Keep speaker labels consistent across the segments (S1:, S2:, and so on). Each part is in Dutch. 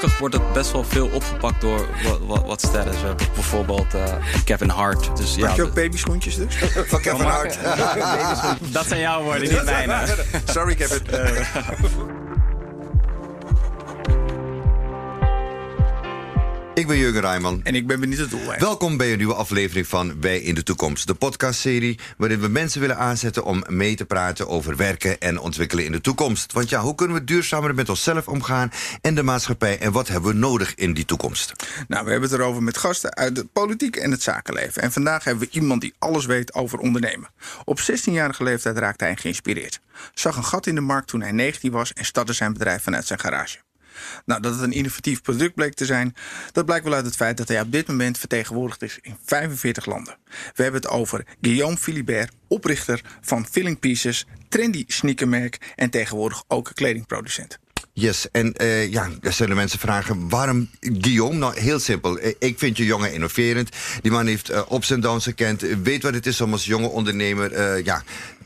S1: gelukkig wordt het best wel veel opgepakt door wat, wat, wat sterren. We hebben bijvoorbeeld uh, Kevin Hart. Dus,
S2: ja, je ook babyschoentjes dus?
S3: Van Kevin Hart.
S1: dat zijn jouw woorden, niet mijne.
S2: Sorry Kevin.
S3: Ik ben Jurgen Rijman.
S2: En ik ben Benito Doel.
S3: Welkom bij een nieuwe aflevering van Wij in de Toekomst. De podcastserie waarin we mensen willen aanzetten om mee te praten over werken en ontwikkelen in de toekomst. Want ja, hoe kunnen we duurzamer met onszelf omgaan en de maatschappij en wat hebben we nodig in die toekomst?
S2: Nou, we hebben het erover met gasten uit de politiek en het zakenleven. En vandaag hebben we iemand die alles weet over ondernemen. Op 16-jarige leeftijd raakte hij geïnspireerd. Zag een gat in de markt toen hij 19 was en startte zijn bedrijf vanuit zijn garage. Nou, dat het een innovatief product bleek te zijn, dat blijkt wel uit het feit dat hij op dit moment vertegenwoordigd is in 45 landen. We hebben het over Guillaume Philibert, oprichter van Filling Pieces, trendy sneakermerk en tegenwoordig ook kledingproducent.
S3: Yes, en uh, ja, dan zullen mensen vragen, waarom Guillaume? Nou, heel simpel. Eh, ik vind je jongen innoverend. Die man heeft uh, ups en downs gekend. Weet wat het is om als jonge ondernemer... Ja,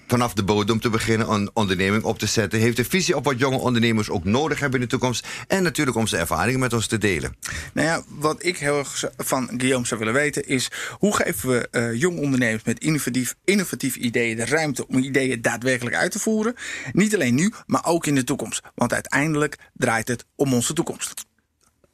S3: vanaf de bodem te beginnen, een onderneming op te zetten. Heeft een visie op wat jonge ondernemers ook nodig hebben in de toekomst. En natuurlijk om zijn ervaringen met ons te delen.
S2: Nou ja, wat ik heel erg van Guillaume zou willen weten is... hoe geven we uh, jonge ondernemers met innovatief, innovatieve ideeën de ruimte... om ideeën daadwerkelijk uit te voeren? Niet alleen nu, maar ook in de toekomst. Want uiteindelijk draait het om onze toekomst.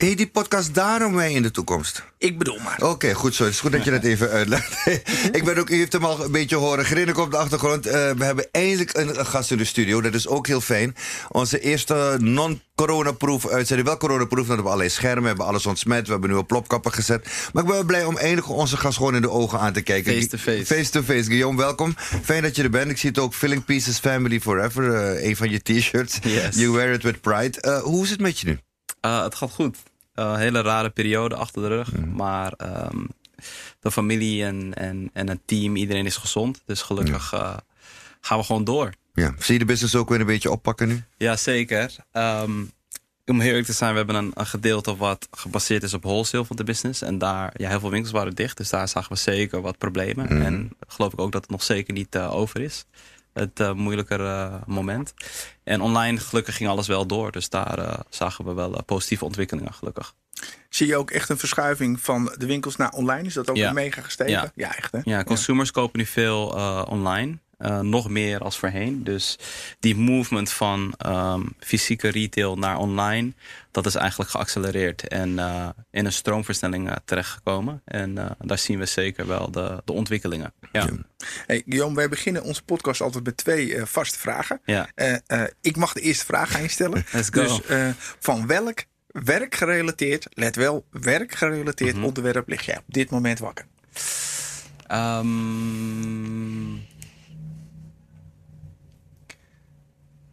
S3: Heet die podcast daarom mee in de toekomst?
S2: Ik bedoel maar.
S3: Oké, goed zo. Het is goed dat je dat even uitlegt. ik ben ook, u heeft hem al een beetje horen grinniken op de achtergrond. Uh, we hebben eindelijk een, gast in de studio. Dat is ook heel fijn. Onze eerste non-coronaproof uitzending. Wel coronaproof, want we hebben allerlei schermen. We hebben alles ontsmet. We hebben nu plopkappen gezet. Maar ik ben wel blij om eindelijk onze gast gewoon in de ogen aan te kijken.
S1: Face-to-face.
S3: Face-to-face. Guillaume, welkom. Fijn dat je er bent. Ik zie het ook. Filling Pieces Family Forever. Uh, een van je t-shirts.
S1: Yes.
S3: You wear it with pride. Uh, hoe is het met je nu?
S1: het gaat goed. Een hele rare periode achter de rug. Mhm. Maar um, de familie en, en, en het team, iedereen is gezond. Dus gelukkig uh, gaan we gewoon door.
S3: Ja. Zie je de business ook weer een beetje oppakken nu?
S1: Ja, zeker. Um, om heel eerlijk te zijn, we hebben een, een, gedeelte wat gebaseerd is op wholesale van de business. En daar, ja, heel veel winkels waren dicht. Dus daar zagen we zeker wat problemen. Mm. En geloof ik ook dat het nog zeker niet uh, over is het uh, moeilijker uh, moment. En online gelukkig ging alles wel door. Dus daar uh, zagen we wel positieve ontwikkelingen gelukkig.
S2: Zie je ook echt een verschuiving van de winkels naar online? Is dat ook ja. mega gestegen?
S1: Ja,
S2: ja echt hè?
S1: Ja, consumers kopen nu veel online. Uh, nog meer als voorheen. Dus die movement van um, fysieke retail naar online, dat is eigenlijk geaccelereerd en uh, in een stroomversnelling uh, terechtgekomen. En daar zien we zeker wel de, de ontwikkelingen. Ja.
S2: Hey, Guillaume, wij beginnen onze podcast altijd met twee vaste vragen.
S1: Ja.
S2: ik mag de eerste vraag aan je stellen.
S1: Let's go.
S2: Dus van welk werkgerelateerd, let wel, werkgerelateerd mm -hmm. onderwerp lig jij op dit moment wakker?
S1: Um,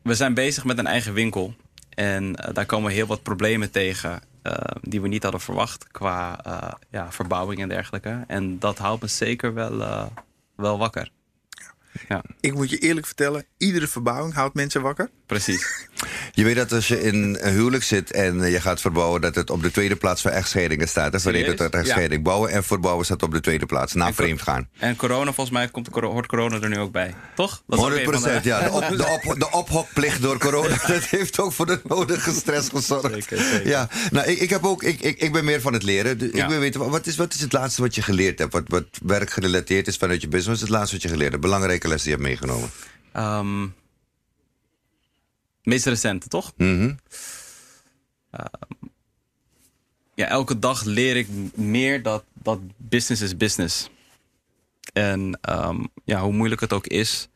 S1: we zijn bezig met een eigen winkel. En uh, daar komen heel wat problemen tegen uh, die we niet hadden verwacht qua uh, ja, verbouwing en dergelijke. En dat houdt me zeker wel, wel wakker. Ja.
S2: Ik moet je eerlijk vertellen, iedere verbouwing houdt mensen wakker.
S1: Precies.
S3: Je weet dat als je in een huwelijk zit en je gaat verbouwen... dat het op de tweede plaats voor echtscheidingen staat. Dat is het echtscheiding. Ja. Bouwen en verbouwen staat op de tweede plaats, na vreemd gaan.
S1: En corona, volgens mij komt de, hoort corona er nu ook bij. Toch?
S3: Dat 100 procent, ja. De, op, de, op, de ophokplicht door corona... dat heeft ook voor de nodige stress gezorgd.
S1: Zeker, zeker.
S3: Ja, nou, ik, ik, heb ook, ik, ik, ik ben meer van het leren. Ik wil weten, wat is, wat is het laatste wat je geleerd hebt? Wat, wat werkgerelateerd is vanuit je business? Wat is het laatste wat je geleerd hebt? Belangrijke les die je hebt meegenomen?
S1: Um, meest recente, toch?
S3: Mm -hmm.
S1: uh, ja, elke dag leer ik meer dat, dat business is business. En um, ja, hoe moeilijk het ook is,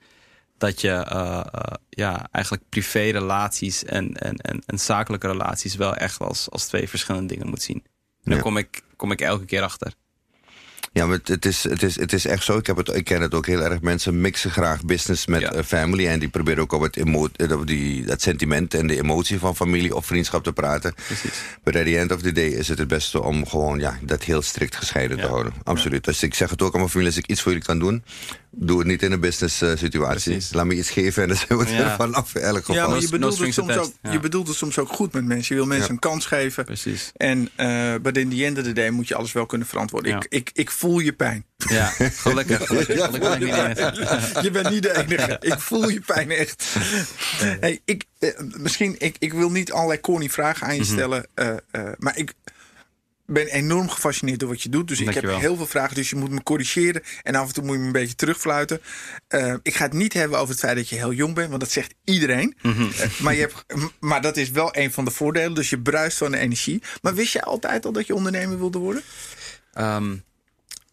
S1: dat je uh, uh, ja, eigenlijk privé-relaties en, en, en, en, zakelijke relaties wel echt als, als twee verschillende dingen moet zien. En ja. daar kom ik, kom ik elke keer achter.
S3: Ja, maar het is, het, is, het is echt zo. Ik, heb het, ik ken het ook heel erg. Mensen mixen graag business met ja. family. En die proberen ook op het, emo die, het sentiment en de emotie van familie of vriendschap te praten.
S1: Precies.
S3: But at the end of the day is het het beste om gewoon ja, dat heel strikt gescheiden ja. te houden. Absoluut. Dus ik zeg het ook aan mijn familie, als ik iets voor jullie kan doen... doe het niet in een business eh, situatie.
S1: Precies.
S3: Laat me iets geven en dan zijn we
S1: Ja.
S3: er vanaf in elk geval.
S2: Ja, maar je
S1: no
S2: bedoelt, het soms ook,
S1: ja.
S2: je bedoelt het soms ook goed met mensen. Je wil mensen
S3: Ja.
S2: een kans geven.
S1: Precies.
S2: En uh, but in the end of the day moet je alles wel kunnen verantwoorden.
S1: Ja.
S2: Ik, ik, ik voel je pijn.
S1: Ja, gelukkig. gelukkig, gelukkig ben.
S2: Je bent niet de enige. Ik voel je pijn echt. Hey, ik, eh, misschien, ik, ik wil niet allerlei corny vragen aan je
S1: Mhm.
S2: stellen. eh, eh, maar ik ben enorm gefascineerd door wat je doet. Dus ik heb heel veel vragen. Dus je moet me corrigeren. En af en toe moet je me een beetje terugfluiten. Eh, ik ga het niet hebben over het feit dat je heel jong bent. Want dat zegt iedereen.
S1: Mhm.
S2: Eh, maar, je hebt, maar dat is wel een van de voordelen. Dus je bruist van de energie. Maar wist je altijd al dat je ondernemer wilde worden?
S1: Ehm,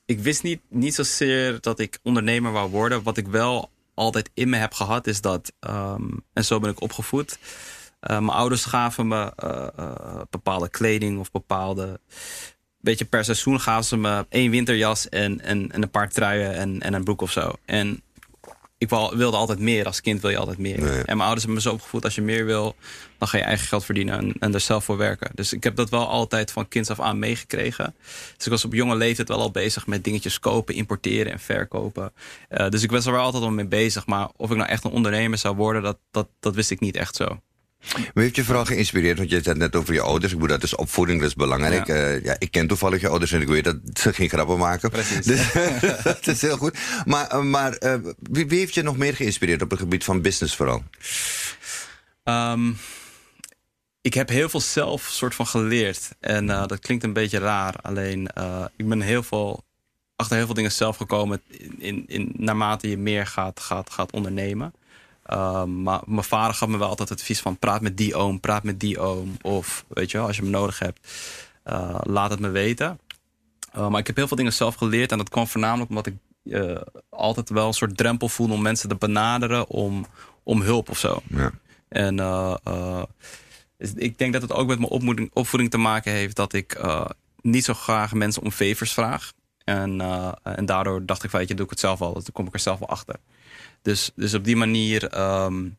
S1: ik wist niet, niet zozeer dat ik ondernemer wou worden. Wat ik wel altijd in me heb gehad, is dat, ehm, en zo ben ik opgevoed. Eh, mijn ouders gaven me eh, eh, bepaalde kleding of bepaalde. Beetje per seizoen gaven ze me één winterjas en, en, en een paar truien en, en een broek of zo. En ik wilde altijd meer. Als kind wil je altijd meer. En mijn ouders hebben me zo opgevoed: als je meer wil, dan ga je eigen geld verdienen en, en er zelf voor werken. Dus ik heb dat wel altijd van kinds af aan meegekregen. Dus ik was op jonge leeftijd wel al bezig met dingetjes kopen, importeren en verkopen. Dus ik was er wel altijd al mee bezig. Maar of ik nou echt een ondernemer zou worden, dat, dat, dat wist ik niet echt zo.
S3: Maar heeft je vooral geïnspireerd? Want je zei net over je ouders. Ik bedoel, dat is opvoeding, dat is belangrijk.
S1: Ja.
S3: Ja. ja, ik ken toevallig je ouders en ik weet dat ze geen grappen maken.
S1: Precies.
S3: Dus, dat is heel goed. Maar, eh, maar eh, wie, wie heeft je nog meer geïnspireerd op het gebied van business vooral?
S1: Ehm, ik heb heel veel zelf soort van geleerd. En eh, dat klinkt een beetje raar. Alleen eh, ik ben heel veel, achter heel veel dingen zelf gekomen. In, in, naarmate je meer gaat, gaat, gaat ondernemen. Ehm, maar mijn vader gaf me wel altijd het advies van praat met die oom, praat met die oom. Of weet je wel, als je hem nodig hebt, eh, laat het me weten. Uh, maar ik heb heel veel dingen zelf geleerd. En dat kwam voornamelijk omdat ik uh, altijd wel een soort drempel voelde om mensen te benaderen om, om hulp of zo.
S3: Ja.
S1: En dus ik denk dat het ook met mijn opvoeding, opvoeding te maken heeft dat ik niet zo graag mensen om favors vraag. En, en daardoor dacht ik, weet je, doe ik het zelf al. Dan kom ik er zelf wel achter. Dus, dus op die manier, um,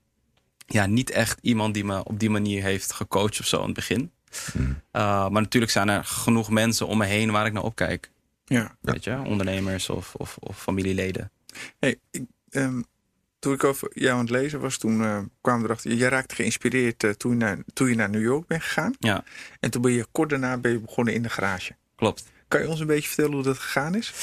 S1: ja, niet echt iemand die me op die manier heeft gecoacht of zo in het begin. Mm. Uh, maar natuurlijk zijn er genoeg mensen om me heen waar ik naar opkijk.
S2: Ja.
S1: Weet je, ondernemers of, of, of familieleden.
S2: Hey, ik, um, toen ik over jou aan het lezen was, toen uh, kwam erachter. Jij raakte geïnspireerd uh, toen, je naar, toen je naar New York bent gegaan.
S1: Ja.
S2: En toen ben je kort daarna ben je begonnen in de garage.
S1: Klopt.
S2: Kan je ons een beetje vertellen hoe dat gegaan is?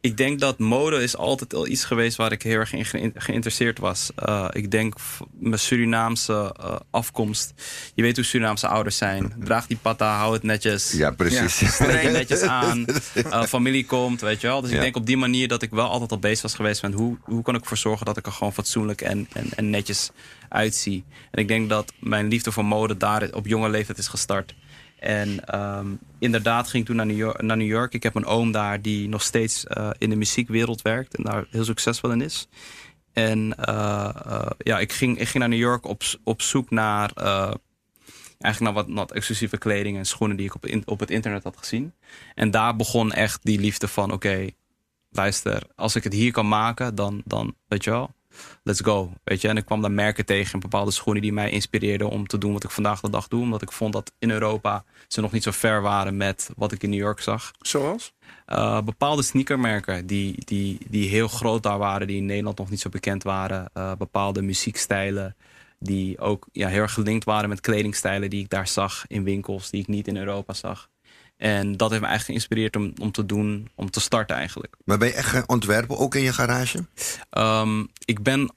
S1: Ik denk dat mode is altijd al iets geweest waar ik heel erg in geïnteresseerd was. Uh, ik denk mijn Surinaamse uh, afkomst. Je weet hoe Surinaamse ouders zijn. Draag die patta, hou het netjes.
S3: Ja, precies.
S1: Ja, Streng netjes aan. Uh, familie komt, weet je wel. Dus ja. ik denk op die manier dat ik wel altijd al bezig was geweest met hoe, hoe kan ik ervoor zorgen dat ik er gewoon fatsoenlijk en, en, en netjes uitzie. En ik denk dat mijn liefde voor mode daar op jonge leeftijd is gestart. En um, inderdaad ging ik toen naar New, York, New, York, Ik heb een oom daar die nog steeds uh, in de muziekwereld werkt en daar heel succesvol in is. En uh, uh, ja, ik ging, ik ging naar New York op, op zoek naar eigenlijk naar wat, wat exclusieve kleding en schoenen die ik op, op het internet had gezien. En daar begon echt die liefde van: oké, luister, als ik het hier kan maken, dan, dan weet je wel, let's go. Weet je, en ik kwam daar merken tegen en bepaalde schoenen die mij inspireerden om te doen wat ik vandaag de dag doe. Omdat ik vond dat in Europa ze nog niet zo ver waren met wat ik in New York zag.
S2: Zoals?
S1: Uh, bepaalde sneakermerken die, die, die heel groot daar waren, die in Nederland nog niet zo bekend waren. Uh, bepaalde muziekstijlen die ook ja, heel erg gelinkt waren met kledingstijlen die ik daar zag in winkels die ik niet in Europa zag. En dat heeft me eigenlijk geïnspireerd om, om te doen, om te starten eigenlijk.
S3: Maar ben je echt gaan ontwerpen, ook in je garage?
S1: Um, ik, ben,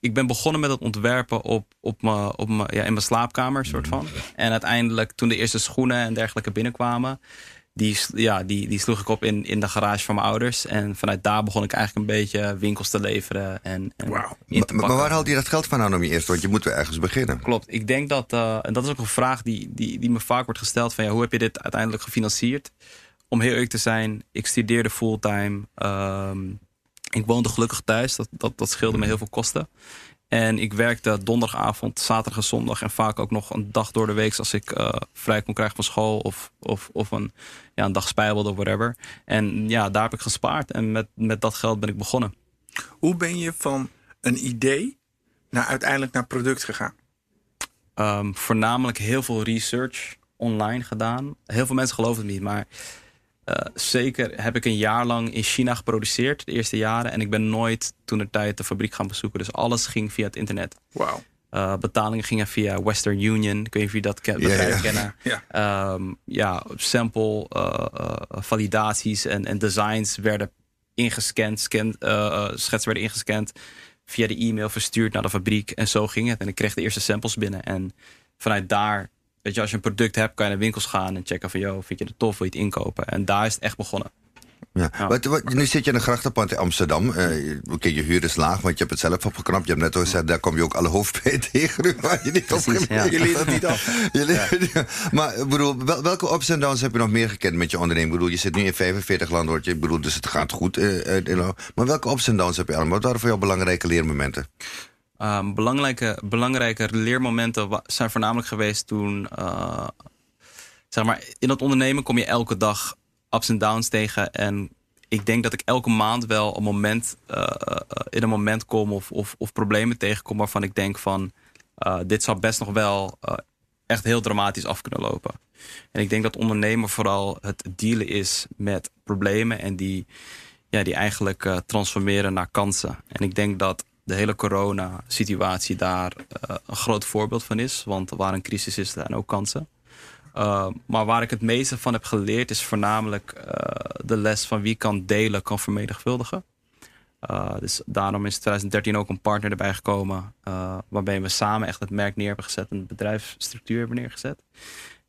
S1: ik ben begonnen met het ontwerpen op, op me, op me, ja, in mijn slaapkamer, soort van. En uiteindelijk, toen de eerste schoenen en dergelijke binnenkwamen, die, ja, die, die sloeg ik op in, in de garage van mijn ouders. En vanuit daar begon ik eigenlijk een beetje winkels te leveren. En, en
S3: wow. maar, maar waar haal je dat geld vandaan om je eerst? Want je moet weer ergens beginnen.
S1: Klopt. Ik denk dat, uh, en dat is ook een vraag die, die, die me vaak wordt gesteld: van ja, hoe heb je dit uiteindelijk gefinancierd? Om heel eerlijk te zijn, ik studeerde fulltime. Um, ik woonde gelukkig thuis. Dat, dat, dat scheelde me heel veel kosten. En ik werkte donderdagavond, zaterdag en zondag. En vaak ook nog een dag door de week als ik uh, vrij kon krijgen van school. Of, of, of een, ja, een dag spijbelde of whatever. En ja, daar heb ik gespaard. En met, met dat geld ben ik begonnen.
S2: Hoe ben je van een idee naar uiteindelijk naar product gegaan?
S1: Um, voornamelijk heel veel research online gedaan. Heel veel mensen geloven het niet, maar Eh, zeker heb ik een jaar lang in China geproduceerd, de eerste jaren. En ik ben nooit toen de tijd de fabriek gaan bezoeken. Dus alles ging via het internet.
S2: Wauw.
S1: Uh, betalingen gingen via Western Union. Ik weet niet of je dat ken, bedrijf yeah, kennen.
S2: Ja.
S1: Um, ja, sample uh, validaties en, en designs werden ingescand. Scan, schetsen werden ingescand. Via de e-mail verstuurd naar de fabriek. En zo ging het. En ik kreeg de eerste samples binnen. En vanuit daar, weet je, als je een product hebt, kan je naar winkels gaan en checken van, joh, vind je het tof, wil je het inkopen? En daar is het echt begonnen.
S3: Ja. Wat, wat, nu zit je in een grachtenpand in Amsterdam. Uh, Oké, je huur is laag, want je hebt het zelf opgeknapt. Je hebt net al gezegd, daar kom je ook alle hoofdpijn tegen. Waar je niet op
S2: Je leert het niet af.
S3: ja. Maar bedoel, wel, welke ups en downs heb je nog meer gekend met je onderneming? Ik bedoel, je zit nu in 45 landen, ik bedoel, dus het gaat goed. Uh, uh, maar welke ups en downs heb je allemaal? Wat waren voor jou belangrijke leermomenten?
S1: Um, belangrijke, belangrijke leermomenten zijn voornamelijk geweest toen... Uh, zeg maar, in dat ondernemen kom je elke dag ups en downs tegen. En ik denk dat ik elke maand wel een moment, uh, in een moment kom of, of, of, problemen tegenkom waarvan ik denk van dit zou best nog wel echt heel dramatisch af kunnen lopen. En ik denk dat ondernemen vooral het dealen is met problemen en die, ja, die eigenlijk transformeren naar kansen. En ik denk dat de hele corona-situatie daar een groot voorbeeld van is. Want waar een crisis is, zijn ook kansen. Uh, maar waar ik het meeste van heb geleerd is voornamelijk uh, de les van wie kan delen, kan vermenigvuldigen. Dus daarom is in 2013 ook een partner erbij gekomen. waarbij we samen echt het merk neer hebben gezet en de bedrijfsstructuur hebben neergezet.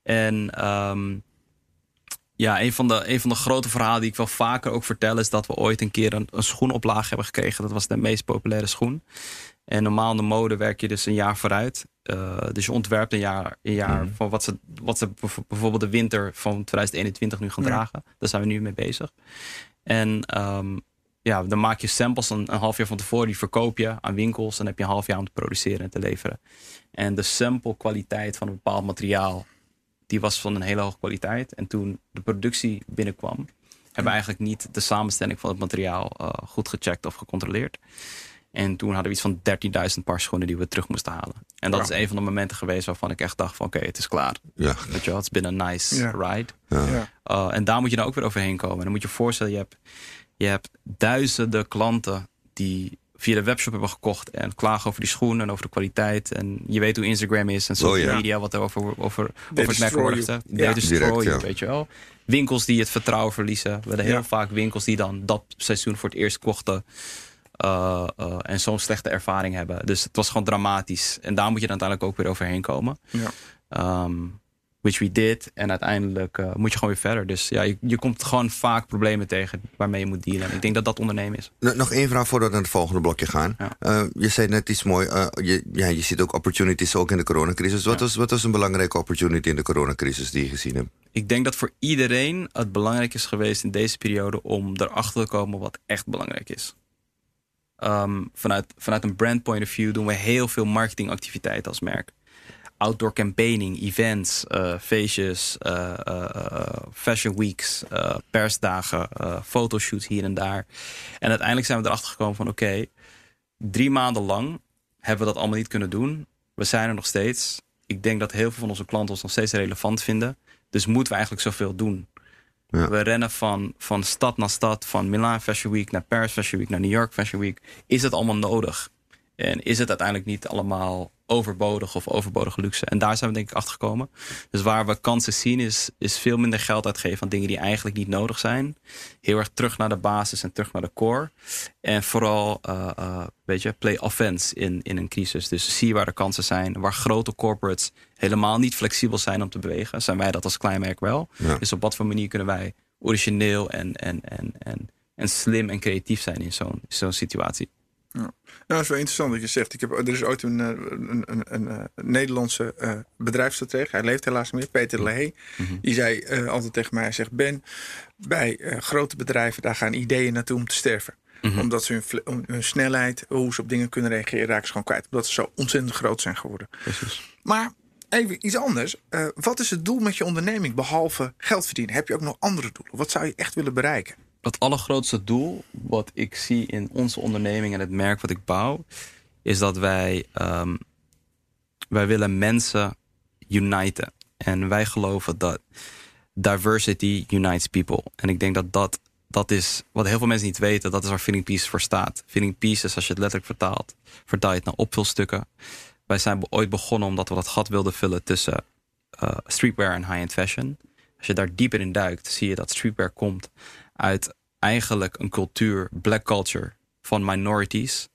S1: En um, ja, een van, de, een van de grote verhalen die ik wel vaker ook vertel is dat we ooit een keer een, een schoenoplaag hebben gekregen. Dat was de meest populaire schoen. En normaal in de mode werk je dus een jaar vooruit. Uh, dus je ontwerpt een jaar, een jaar mm. van wat ze, wat ze bijvoorbeeld de winter van 2021 nu gaan dragen. Daar zijn we nu mee bezig. En um, ja, dan maak je samples een, een, half jaar van tevoren. Die verkoop je aan winkels. En dan heb je een half jaar om te produceren en te leveren. En de sample kwaliteit van een bepaald materiaal. Die was van een hele hoge kwaliteit. En toen de productie binnenkwam. Hebben we eigenlijk niet de samenstelling van het materiaal uh, goed gecheckt of gecontroleerd. En toen hadden we iets van 13.000 paar schoenen die we terug moesten halen. En dat is een van de momenten geweest waarvan ik echt dacht van oké, okay, het is klaar.
S3: Ja.
S1: Weet je wel, het is binnen een nice
S2: ja.
S1: ride.
S3: Ja.
S1: Uh, en daar moet je dan ook weer overheen komen. En dan moet je je voorstellen, je hebt, je hebt duizenden klanten die via de webshop hebben gekocht en klagen over die schoenen en over de kwaliteit. En je weet hoe Instagram is en social
S3: oh, ja.
S1: media, wat er over, over, over het merk wordt gezegd.
S2: Ja.
S1: Direct, ja. weet je wel. Winkels die het vertrouwen verliezen. We hadden heel vaak winkels die dan dat seizoen voor het eerst kochten. Uh, uh, en zo'n slechte ervaring hebben. Dus het was gewoon dramatisch. En daar moet je dan uiteindelijk ook weer overheen komen.
S2: Ja.
S1: Um, which we did. En uiteindelijk uh, moet je gewoon weer verder. Dus ja, je, je komt gewoon vaak problemen tegen waarmee je moet dealen. En ik denk dat dat ondernemen is.
S3: Nog één vraag voordat we naar het volgende blokje gaan.
S1: Ja.
S3: je zei net iets mooi. je, ja, je ziet ook opportunities ook in de coronacrisis. Wat,
S1: Ja.
S3: was, wat was een belangrijke opportunity in de coronacrisis die je gezien hebt?
S1: Ik denk dat voor iedereen het belangrijk is geweest in deze periode om erachter te komen wat echt belangrijk is. Um, vanuit, vanuit een brand point of view doen we heel veel marketingactiviteiten als merk. Outdoor campaigning, events, uh, feestjes, uh, uh, fashion weeks, persdagen, fotoshoots hier en daar. En uiteindelijk zijn we erachter gekomen van oké, okay, drie maanden lang hebben we dat allemaal niet kunnen doen. We zijn er nog steeds. Ik denk dat heel veel van onze klanten ons nog steeds relevant vinden. Dus moeten we eigenlijk zoveel doen.
S3: Ja.
S1: We rennen van, van stad naar stad, van Milan Fashion Week naar Paris Fashion Week naar New York Fashion Week. Is het allemaal nodig? En is het uiteindelijk niet allemaal overbodig of overbodige luxe? En daar zijn we denk ik achter gekomen. Dus waar we kansen zien is, is veel minder geld uitgeven aan dingen die eigenlijk niet nodig zijn. Heel erg terug naar de basis en terug naar de core. En vooral, uh, uh, weet je, play offense in, in een crisis. Dus zie waar de kansen zijn. Waar grote corporates helemaal niet flexibel zijn om te bewegen. Zijn wij dat als klein merk wel.
S3: Ja.
S1: Dus op wat voor manier kunnen wij origineel en, en, en, en, en slim en creatief zijn in zo'n zo'n situatie.
S2: Ja. Nou, dat is wel interessant dat je zegt. Ik heb, er is ooit een, een, een, een, een Nederlandse uh, bedrijfsstratege. Hij leeft helaas niet meer. Peter Lehey.
S1: Mhm.
S2: Mm -hmm. Die zei uh, altijd tegen mij. Hij zegt, Ben, bij uh, grote bedrijven... daar gaan ideeën naartoe om te sterven. Mm -hmm. Omdat ze hun, hun, snelheid, hoe ze op dingen kunnen reageren... raken ze gewoon kwijt. Omdat ze zo ontzettend groot zijn geworden.
S1: Precies.
S2: Maar even iets anders. Wat is het doel met je onderneming? Behalve geld verdienen. Heb je ook nog andere doelen? Wat zou je echt willen bereiken?
S1: Het allergrootste doel wat ik zie in onze onderneming en het merk wat ik bouw, is dat wij, um, wij willen mensen uniten. En wij geloven dat diversity unites people. En ik denk dat dat, dat is wat heel veel mensen niet weten. Dat is waar Feeling Peace voor staat. Feeling Peace is als je het letterlijk vertaalt, vertaalt naar opvulstukken. Wij zijn ooit begonnen omdat we dat gat wilden vullen tussen uh, streetwear en high-end fashion. Als je daar dieper in duikt, zie je dat streetwear komt uit eigenlijk een cultuur, black culture, van minorities.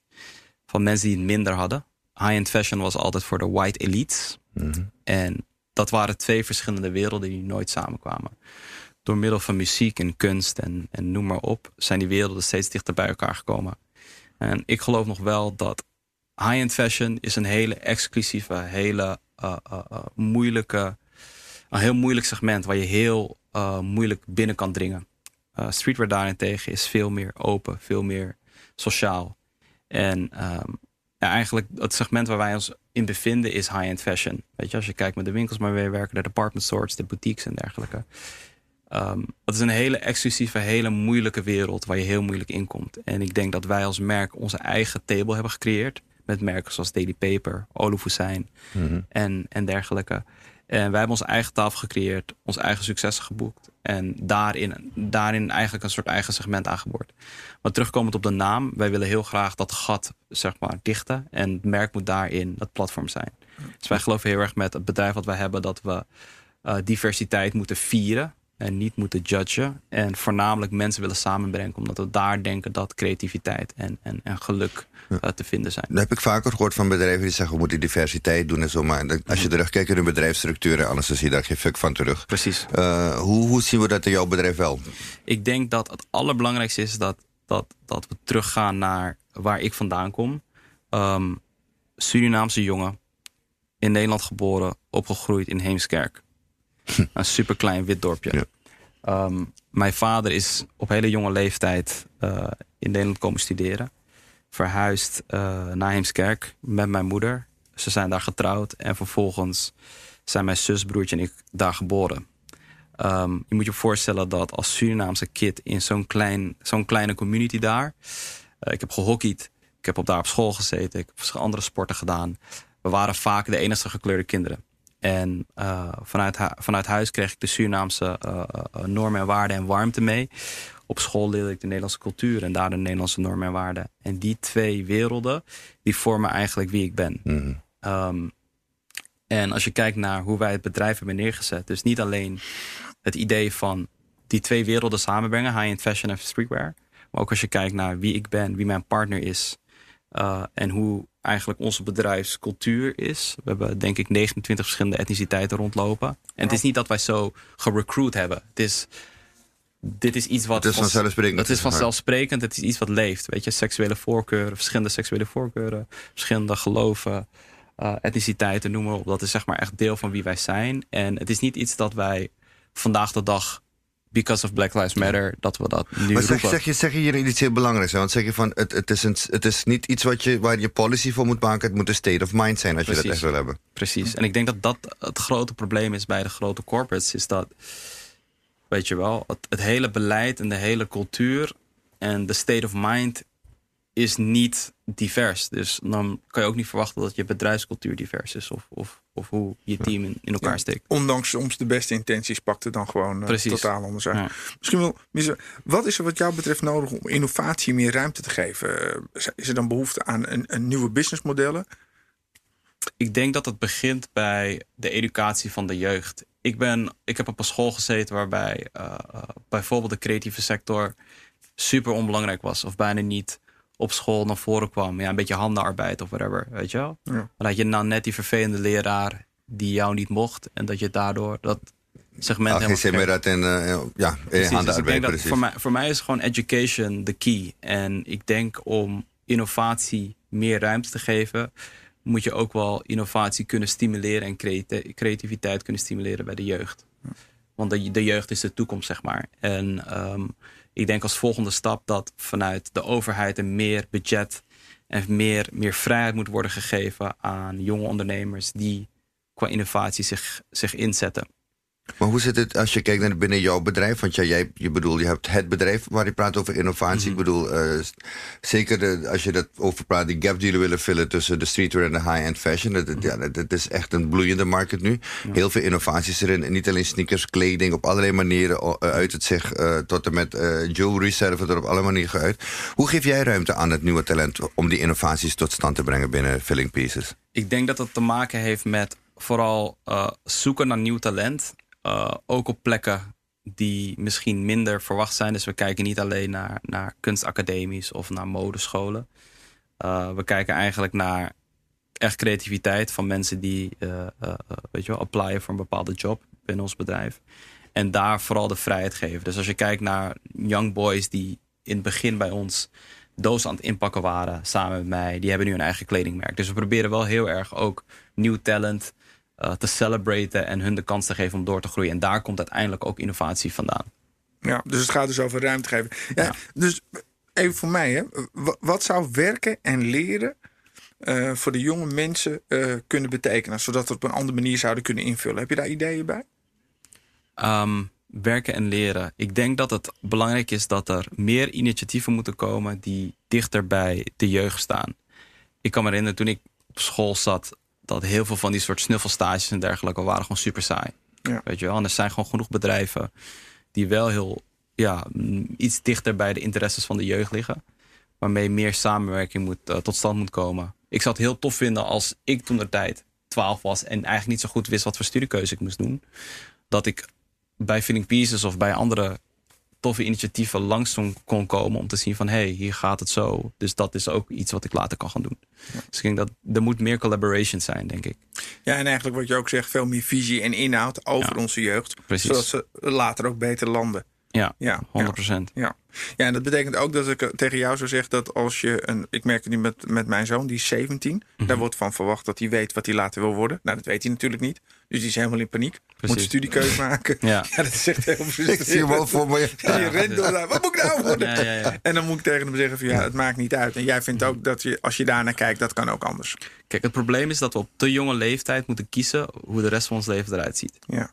S1: Van mensen die het minder hadden. High-end fashion was altijd voor de white elites.
S3: Mhm.
S1: En dat waren twee verschillende werelden die nooit samenkwamen. Door middel van muziek en kunst en, en noem maar op, zijn die werelden steeds dichter bij elkaar gekomen. En ik geloof nog wel dat high-end fashion is een hele exclusieve, hele uh, uh, uh, moeilijke, een heel moeilijk segment waar je heel moeilijk binnen kan dringen. Streetwear daarentegen is veel meer open, veel meer sociaal. En um, ja, eigenlijk het segment waar wij ons in bevinden is high-end fashion. Weet je, als je kijkt met de winkels waar wij werken, de department stores, de boutiques en dergelijke. Um, het is een hele exclusieve, hele moeilijke wereld waar je heel moeilijk in komt. En ik denk dat wij als merk onze eigen table hebben gecreëerd. Met merken zoals Daily Paper, Olaf Hussein
S3: Mhm.
S1: en, en dergelijke. En wij hebben onze eigen tafel gecreëerd, ons eigen successen geboekt. En daarin, daarin eigenlijk een soort eigen segment aangeboord. Maar terugkomend op de naam, wij willen heel graag dat gat zeg maar, dichten. En het merk moet daarin het platform zijn. Dus wij geloven heel erg met het bedrijf wat wij hebben dat we uh, diversiteit moeten vieren en niet moeten judgen. En voornamelijk mensen willen samenbrengen, omdat we daar denken dat creativiteit en, en, en geluk uh, te vinden zijn.
S3: Dat heb ik vaker gehoord van bedrijven die zeggen we moeten diversiteit doen en zo. Maar als je terugkijkt in hun bedrijfsstructuren, anders zie je daar geen fuck van terug.
S1: Precies.
S3: Uh, hoe, hoe zien we dat in jouw bedrijf wel?
S1: Ik denk dat het allerbelangrijkste is dat, dat, dat we teruggaan naar waar ik vandaan kom. Um, Surinaamse jongen, in Nederland geboren, opgegroeid in Heemskerk. een superklein wit dorpje.
S3: Ja.
S1: Um, mijn vader is op hele jonge leeftijd uh, in Nederland komen studeren. Verhuisd uh, naar Heemskerk met mijn moeder. Ze zijn daar getrouwd en vervolgens zijn mijn zus, broertje en ik daar geboren. Um, je moet je voorstellen dat als Surinaamse kid in zo'n klein, zo'n kleine community daar. Uh, ik heb gehockeyd, ik heb op daar op school gezeten, ik heb andere sporten gedaan. We waren vaak de enige gekleurde kinderen. En uh, vanuit, vanuit huis kreeg ik de Surinaamse normen en waarden en warmte mee. Op school leerde ik de Nederlandse cultuur en daar de Nederlandse normen en waarden. En die twee werelden, die vormen eigenlijk wie ik ben.
S3: Mm -hmm.
S1: um, en als je kijkt naar hoe wij het bedrijf hebben neergezet. Dus niet alleen het idee van die twee werelden samenbrengen. High-end fashion en streetwear. Maar ook als je kijkt naar wie ik ben, wie mijn partner is. Uh, en hoe eigenlijk onze bedrijfscultuur is. We hebben denk ik 29 verschillende etniciteiten rondlopen. En het is niet dat wij zo gerecruit hebben. Het is, dit is iets wat...
S3: Het is vanzelfsprekend.
S1: Het is vanzelfsprekend. Het is iets wat leeft. Weet je, seksuele voorkeuren, verschillende seksuele voorkeuren. Verschillende geloven, uh, etniciteiten, noem maar op. Dat is zeg maar echt deel van wie wij zijn. En het is niet iets dat wij vandaag de dag because of Black Lives Matter, dat we dat nu
S3: maar zeg, zeg, je, zeg je hier iets heel belangrijks? Hè? Want zeg je van, het, het, is een, het is niet iets wat je, waar je policy voor moet maken. Het moet een state of mind zijn als
S1: Precies.
S3: je dat echt wil hebben.
S1: Precies. En ik denk dat dat het grote probleem is bij de grote corporates. Is dat, weet je wel, het, het hele beleid en de hele cultuur en de state of mind is niet divers. Dus dan kan je ook niet verwachten dat je bedrijfscultuur divers is. Of, of, of hoe je team in, in elkaar steekt.
S2: Ja, ondanks soms de beste intenties pakt het dan gewoon uh, totaal anders uit.
S1: Ja.
S2: Misschien wel, wat is er wat jou betreft nodig om innovatie meer ruimte te geven? Is er dan behoefte aan een, een nieuwe businessmodellen?
S1: Ik denk dat het begint bij de educatie van de jeugd. Ik, ben, ik heb op een school gezeten waarbij uh, uh, bijvoorbeeld de creatieve sector super onbelangrijk was. Of bijna niet op school naar voren kwam. Ja, een beetje handenarbeid of whatever, weet je wel.
S2: Ja.
S1: Maar dat je nou net die vervelende leraar die jou niet mocht. En dat je daardoor dat segment
S3: Ach, helemaal dat en uh, ja, handenarbeid.
S1: Dus precies. Voor mij, voor mij is gewoon education de key. En ik denk om innovatie meer ruimte te geven... moet je ook wel innovatie kunnen stimuleren... en creativiteit kunnen stimuleren bij de jeugd. Want de, de jeugd is de toekomst, zeg maar. En um, ik denk als volgende stap dat vanuit de overheid een meer budget en meer, meer vrijheid moet worden gegeven aan jonge ondernemers die qua innovatie zich, zich inzetten.
S3: Maar hoe zit het als je kijkt naar binnen jouw bedrijf? Want ja, jij, je bedoel, je hebt het bedrijf waar je praat over innovatie. Ik bedoel, eh, zeker de, als je dat over praat, die gap die we willen vullen tussen de streetwear en de high-end fashion. Dat, dat- ja, dat, dat is echt een bloeiende markt nu. Heel veel innovaties erin. En niet alleen sneakers, kleding, op allerlei manieren eh, uit het zich. eh, tot en met eh, jewelry zelf, er op alle manieren geuit. Hoe geef jij ruimte aan het nieuwe talent om die innovaties tot stand te brengen binnen Filling Pieces?
S1: Ik denk dat het te maken heeft met vooral zoeken naar nieuw talent. Eh, ook op plekken die misschien minder verwacht zijn. Dus we kijken niet alleen naar, naar kunstacademies of naar modescholen. Eh, we kijken eigenlijk naar echt creativiteit van mensen die eh, weet je wel, applyen voor een bepaalde job binnen ons bedrijf. En daar vooral de vrijheid geven. Dus als je kijkt naar young boys die in het begin bij ons doos aan het inpakken waren samen met mij, die hebben nu een eigen kledingmerk. Dus we proberen wel heel erg ook nieuw talent eh, te celebraten en hun de kans te geven om door te groeien. En daar komt uiteindelijk ook innovatie vandaan.
S2: Ja, dus het gaat dus over ruimte geven. Ja,
S1: Ja.
S2: Dus even voor mij, hè. Wa- wat zou werken en leren eh, voor de jonge mensen eh, kunnen betekenen, zodat we het op een andere manier zouden kunnen invullen? Heb je daar ideeën bij?
S1: Ehm, werken en leren. Ik denk dat het belangrijk is dat er meer initiatieven moeten komen die dichter bij de jeugd staan. Ik kan me herinneren toen ik op school zat, dat heel veel van die soort snuffelstages en dergelijke waren gewoon super saai.
S2: Ja.
S1: Weet je wel? En er zijn gewoon genoeg bedrijven die wel heel ja, mm, iets dichter bij de interesses van de jeugd liggen. Waarmee meer samenwerking moet, eh, tot stand moet komen. Ik zou het heel tof vinden als ik toen de tijd 12 was en eigenlijk niet zo goed wist wat voor studiekeuze ik moest doen. Dat ik bij Feeling Pieces of bij andere toffe initiatieven langs kon- komen om te zien van hé, hey, hier gaat het zo. Dus dat is ook iets wat ik later kan gaan doen. Dus ik denk dat er moet meer collaboration zijn, denk ik.
S2: Ja, en eigenlijk wat je ook zegt, veel meer visie en inhoud over
S1: Ja.
S2: onze jeugd.
S1: Precies.
S2: Zodat ze later ook beter landen.
S1: Ja,
S2: Ja,
S1: 100%.
S2: Ja. ja, en dat betekent ook dat ik eh, tegen jou zou zeggen dat als je een. Ik merk het nu met, met mijn zoon, die is 17.
S1: Mhm.
S2: Daar wordt van verwacht dat hij weet wat hij later wil worden. Nou, dat weet hij natuurlijk niet. Dus die is helemaal in paniek. Moet
S1: Precies.
S2: een studiekeuze maken.
S1: Ja.
S2: dat is echt heel frustrerend.
S3: Ik zie hem voor me.
S2: Ja, je rent door. Wat moet ik nou worden?
S1: Ja, ja, ja.
S2: En dan moet ik tegen hem zeggen van ja, het maakt niet uit. En jij vindt ook dat je, als je daarnaar kijkt, dat kan ook anders.
S1: Kijk, het probleem is dat we op te jonge leeftijd moeten kiezen hoe de rest van ons leven eruit ziet.
S2: Ja.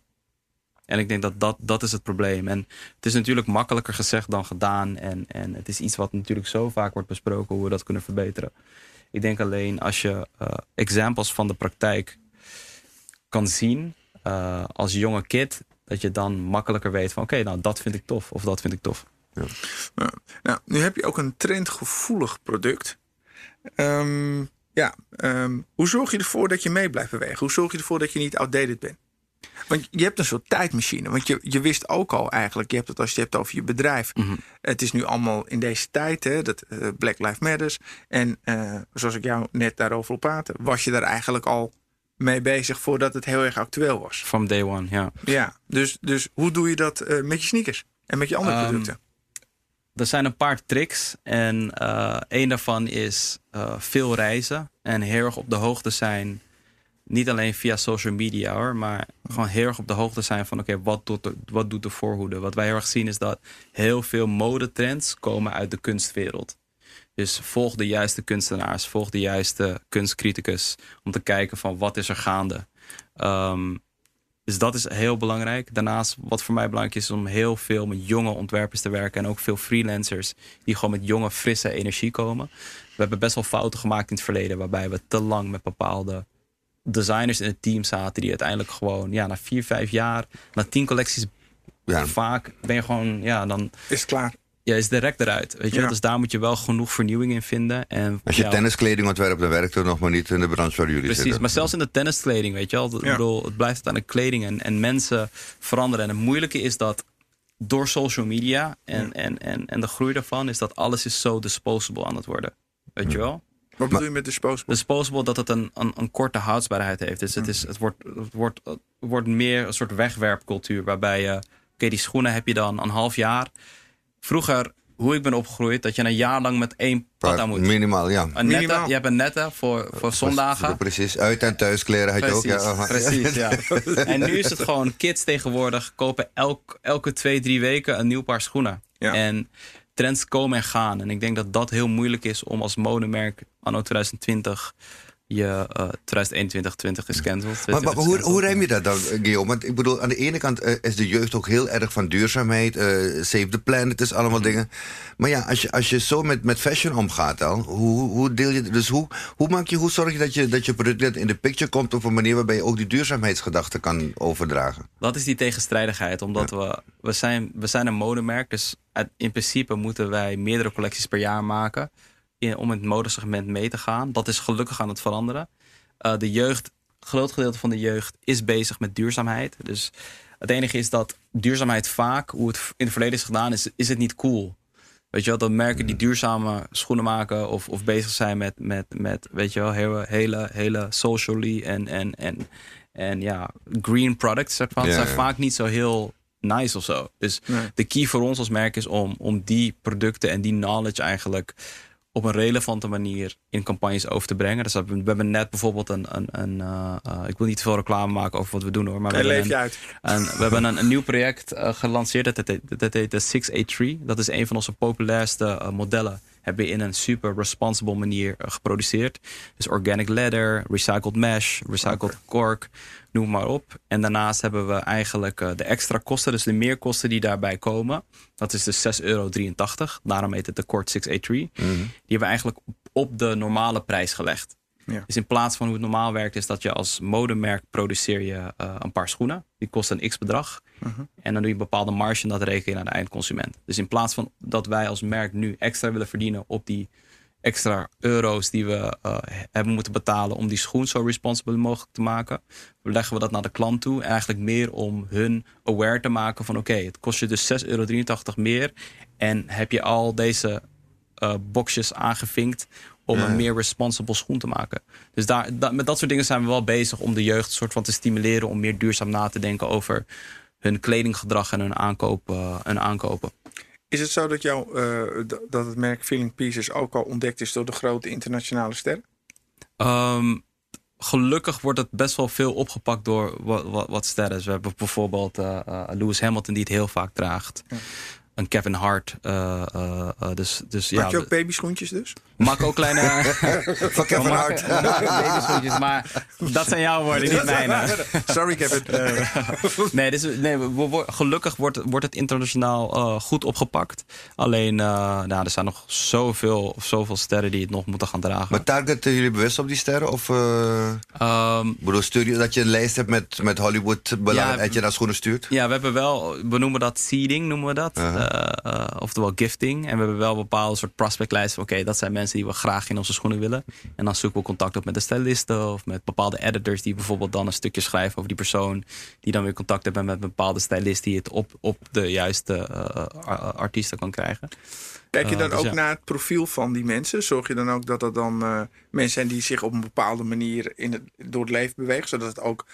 S1: En ik denk dat dat, dat is het probleem. En het is natuurlijk makkelijker gezegd dan gedaan. En, en het is iets wat natuurlijk zo vaak wordt besproken hoe we dat kunnen verbeteren. Ik denk alleen als je eh examples van de praktijk kan zien eh, als jonge kid, dat je dan makkelijker weet van oké, nou dat vind ik tof of dat vind ik tof.
S2: Ja. Nou, nu heb je ook een trendgevoelig product. Ehm, ja, ehm, hoe zorg je ervoor dat je mee blijft bewegen? Hoe zorg je ervoor dat je niet outdated bent? Want je hebt een soort tijdmachine. Want je, je wist ook al eigenlijk, je hebt het als je het hebt over je bedrijf. Het is nu allemaal in deze tijd, hè, dat eh, Black Lives Matters. En eh, zoals ik jou net daarover wil praten, was je daar eigenlijk al mee bezig voordat het heel erg actueel was.
S1: From day one, ja.
S2: Ja, dus, dus hoe doe je dat eh, met je sneakers en met je andere
S1: Ehm,
S2: producten?
S1: Er zijn een paar tricks. En eh een daarvan is eh, veel reizen. En heel erg op de hoogte zijn. Niet alleen via social media hoor. Maar gewoon heel erg op de hoogte zijn van oké, wat, doet de, wat doet de voorhoede? Wat wij heel erg zien is dat heel veel modetrends komen uit de kunstwereld. Dus volg de juiste kunstenaars, volg de juiste kunstcriticus. Om te kijken van wat is er gaande. Ehm, dus dat is heel belangrijk. Daarnaast, wat voor mij belangrijk is, is om heel veel met jonge ontwerpers te werken. En ook veel freelancers die gewoon met jonge, frisse energie komen. We hebben best wel fouten gemaakt in het verleden, waarbij we te lang met bepaalde designers in het team zaten. Die uiteindelijk gewoon, ja, na vier, vijf jaar, na tien collecties,
S3: Ja.
S1: vaak ben je gewoon, ja, dan
S2: Is het klaar?
S1: Ja, is direct eruit. Weet je?
S2: Ja.
S1: Dus daar moet je wel genoeg vernieuwing in vinden. En,
S3: Als je
S1: ja,
S3: tenniskleding ontwerpt, dan werkt het nog maar niet in de branche waar jullie
S1: Precies,
S3: zitten.
S1: maar zelfs in de tenniskleding, weet je wel. Ik bedoel, het blijft uiteindelijk kleding en, en mensen veranderen. En het moeilijke is dat door social media en, en, en, en de groei daarvan... is dat alles is zo disposable aan het worden. Weet je wel?
S2: Wat bedoel je met disposable?
S1: Disposable dat het een, een, een korte houdsbaarheid heeft. Dus het, is, het, wordt, het, wordt, het wordt meer een soort wegwerpcultuur. Waarbij je, oké, die schoenen heb je dan een half jaar. Vroeger, hoe ik ben opgegroeid, dat je een jaar lang met één pata moet.
S3: Minimaal, ja.
S1: Een nette,
S2: Minimaal.
S1: je hebt een nette voor, voor zondagen.
S3: Precies, uit- en thuiskleren had je ook.
S1: Precies,
S3: Ja,
S1: precies ja. En nu is het gewoon, kids tegenwoordig kopen elk, elke twee, drie weken een nieuw paar schoenen.
S2: Ja.
S1: En trends komen en gaan. En ik denk dat dat heel moeilijk is om als modemerk anno 2020 je uh, 2021 20 is cancelled.
S3: Maar, maar hoe, hoe rem je dat dan, Guillaume? Want ik bedoel, aan de ene kant uh, is de jeugd ook heel erg van duurzaamheid. Uh, save the planet is allemaal dingen. Maar ja, als je, als je zo met, met fashion omgaat dan, hoe, hoe deel je... Dus hoe, hoe, maak je, hoe zorg je dat je, dat je product in de picture komt... op een manier waarbij je ook die duurzaamheidsgedachte kan overdragen?
S1: Dat is die tegenstrijdigheid, omdat ja. we, we, zijn, we zijn een modemerk. Dus in principe moeten wij meerdere collecties per jaar maken in, om het modesegment mee te gaan. Dat is gelukkig aan het veranderen. Uh, de jeugd, groot gedeelte van de jeugd is bezig met duurzaamheid. Dus het enige is dat duurzaamheid vaak, hoe het in het verleden is gedaan, is, is het niet cool. Weet je wel, dat merken die duurzame schoenen maken of, of bezig zijn met, met, met weet je wel, hele, hele, hele socially en, en, en, en ja, green products zeg maar, ja, zijn ja. vaak niet zo heel nice of zo. Dus nee. de key voor ons als merk is om, om die producten en die knowledge eigenlijk op een relevante manier in campagnes over te brengen. Dus we hebben net bijvoorbeeld een, een, een uh, uh, ik wil niet te veel reclame maken over wat we doen hoor, maar we hebben, een,
S2: uit.
S1: Een, we hebben een, een nieuw project uh, gelanceerd. Dat heet, dat heet de 683. Dat is een van onze populairste modellen. Hebben we in een super responsible manier geproduceerd. Dus organic leather, recycled mesh, recycled okay. cork, noem maar op. En daarnaast hebben we eigenlijk uh, de extra kosten, dus de meerkosten die daarbij komen. Dat is dus 6,83 euro. Daarom heet het de Kort 683. Mm -hmm. Die hebben we eigenlijk op de normale prijs gelegd. Ja. Dus in plaats van hoe het normaal werkt, is dat je als modemerk produceer je uh, een paar schoenen. Die kosten een x bedrag. Uh -huh. En dan doe je een bepaalde marge en dat reken je naar de eindconsument. Dus in plaats van dat wij als merk nu extra willen verdienen op die extra euro's die we uh, hebben moeten betalen om die schoen zo responsible mogelijk te maken, leggen we dat naar de klant toe. En eigenlijk meer om hun aware te maken van oké, okay, het kost je dus 6,83 euro meer. En heb je al deze uh, boxjes aangevinkt om ja. een meer responsible schoen te maken. Dus daar, da, met dat soort dingen zijn we wel bezig om de jeugd soort van te stimuleren om meer duurzaam na te denken over hun kledinggedrag en hun, aankoop, uh, hun aankopen.
S2: Is het zo dat, jou, uh, dat het merk Feeling Pieces ook al ontdekt is door de grote internationale sterren?
S1: Um, gelukkig wordt het best wel veel opgepakt door wat, wat, wat sterren. Dus we hebben bijvoorbeeld uh, Lewis Hamilton die het heel vaak draagt. Ja. Een Kevin Hart. Uh, dus, dus,
S2: Maak
S1: ja,
S2: je ook babyschoentjes dus?
S1: Ook kleine...
S3: Van Kevin Hart.
S1: maar dat zijn jouw woorden, niet mijne.
S2: Sorry Kevin.
S1: nee, dus, nee we, gelukkig wordt, wordt het internationaal uh, goed opgepakt. Alleen, uh, nou, er zijn nog zoveel, zoveel sterren die het nog moeten gaan dragen.
S3: Maar targeten jullie bewust op die sterren? Of uh, um, bedoel, stuur je dat je een lijst hebt met, met Hollywood ja, en je naar schoenen stuurt?
S1: Ja, we hebben wel, we noemen dat seeding, noemen we dat. -huh. Uh, oftewel gifting. En we hebben wel bepaalde soort prospectlijsten. Oké, okay, dat zijn mensen die we graag in onze schoenen willen. En dan zoeken we contact op met de stylisten of met bepaalde editors die bijvoorbeeld dan een stukje schrijven over die persoon. Die dan weer contact hebben met een bepaalde stylist die het op, op de juiste uh, artiesten kan krijgen.
S2: Kijk je dan uh, dus ook ja. naar het profiel van die mensen? Zorg je dan ook dat er dan uh, mensen zijn die zich op een bepaalde manier in het, door het leven bewegen, zodat het ook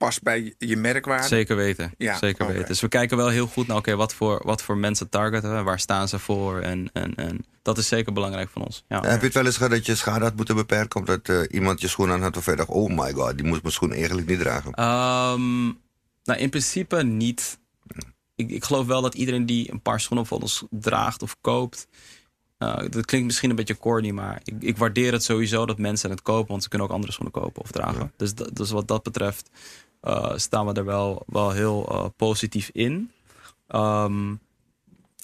S2: past bij je merkwaarde?
S1: Zeker weten. Ja, Zeker okay. weten. Dus we kijken wel heel goed naar oké, okay, wat, voor, wat voor mensen targeten, waar staan ze voor en, en, en dat is zeker belangrijk van ons. Ja.
S3: Heb je het wel eens gehad dat je schade had moeten beperken omdat uh, iemand je schoen aan had of je dacht, oh my god, die moest mijn schoen eigenlijk niet dragen?
S1: Um, nou, in principe niet. Ik, ik geloof wel dat iedereen die een paar schoenen van ons draagt of koopt, uh, dat klinkt misschien een beetje corny, maar ik, ik, waardeer het sowieso dat mensen het kopen, want ze kunnen ook andere schoenen kopen of dragen. Ja. Dus, dus wat dat betreft uh, staan we er wel, wel heel uh, positief in. Um,